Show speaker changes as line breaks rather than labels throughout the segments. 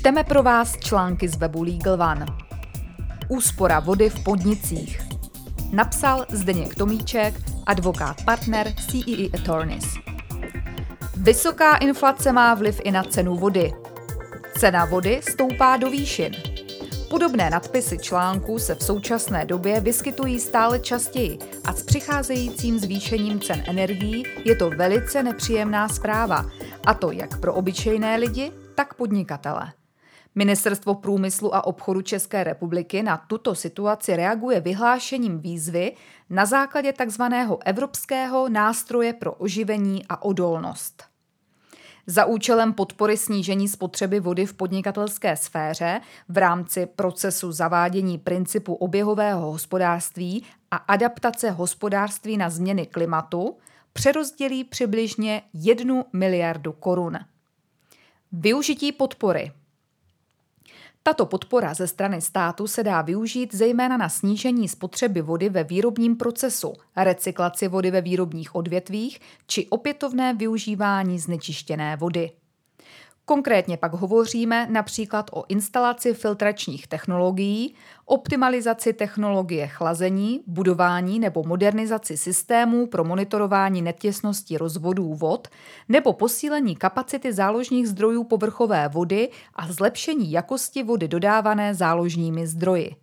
Čteme pro vás články z webu Legal One. Úspora vody v podnicích. Napsal Zdeněk Tomíček, advokát partner CEE Attorneys. Vysoká inflace má vliv i na cenu vody. Cena vody stoupá do výšin. Podobné nadpisy článků se v současné době vyskytují stále častěji a s přicházejícím zvýšením cen energií je to velice nepříjemná zpráva, a to jak pro obyčejné lidi, tak podnikatele. Ministerstvo průmyslu a obchodu České republiky na tuto situaci reaguje vyhlášením výzvy na základě tzv. Evropského nástroje pro oživení a odolnost. Za účelem podpory snížení spotřeby vody v podnikatelské sféře v rámci procesu zavádění principu oběhového hospodářství a adaptace hospodářství na změny klimatu přerozdělí přibližně 1 miliardu korun. Využití podpory tato podpora ze strany státu se dá využít zejména na snížení spotřeby vody ve výrobním procesu, recyklaci vody ve výrobních odvětvích či opětovné využívání znečištěné vody. Konkrétně pak hovoříme například o instalaci filtračních technologií, optimalizaci technologie chlazení, budování nebo modernizaci systémů pro monitorování netěsnosti rozvodů vod nebo posílení kapacity záložních zdrojů povrchové vody a zlepšení jakosti vody dodávané záložními zdroji.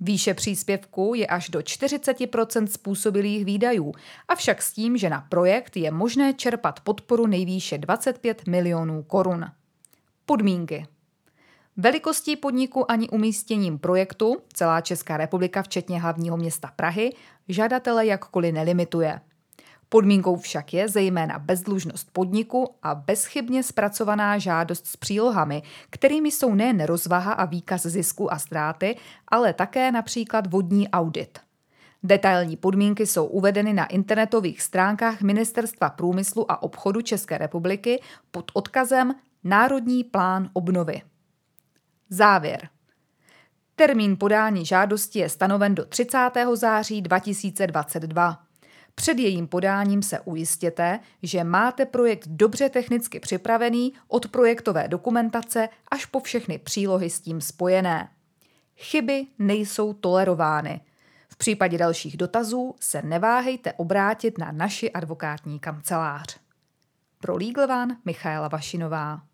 Výše příspěvku je až do 40% způsobilých výdajů, avšak s tím, že na projekt je možné čerpat podporu nejvýše 25 milionů korun. Podmínky. Velikostí podniku ani umístěním projektu celá Česká republika, včetně hlavního města Prahy, žadatele jakkoliv nelimituje. Podmínkou však je zejména bezdlužnost podniku a bezchybně zpracovaná žádost s přílohami, kterými jsou nejen rozvaha a výkaz zisku a ztráty, ale také například vodní audit. Detailní podmínky jsou uvedeny na internetových stránkách Ministerstva průmyslu a obchodu České republiky pod odkazem Národní plán obnovy. Závěr. Termín podání žádosti je stanoven do 30. září 2022. Před jejím podáním se ujistěte, že máte projekt dobře technicky připravený od projektové dokumentace až po všechny přílohy s tím spojené. Chyby nejsou tolerovány. V případě dalších dotazů se neváhejte obrátit na naši advokátní kancelář. Pro Legal One Michaela Vašinová.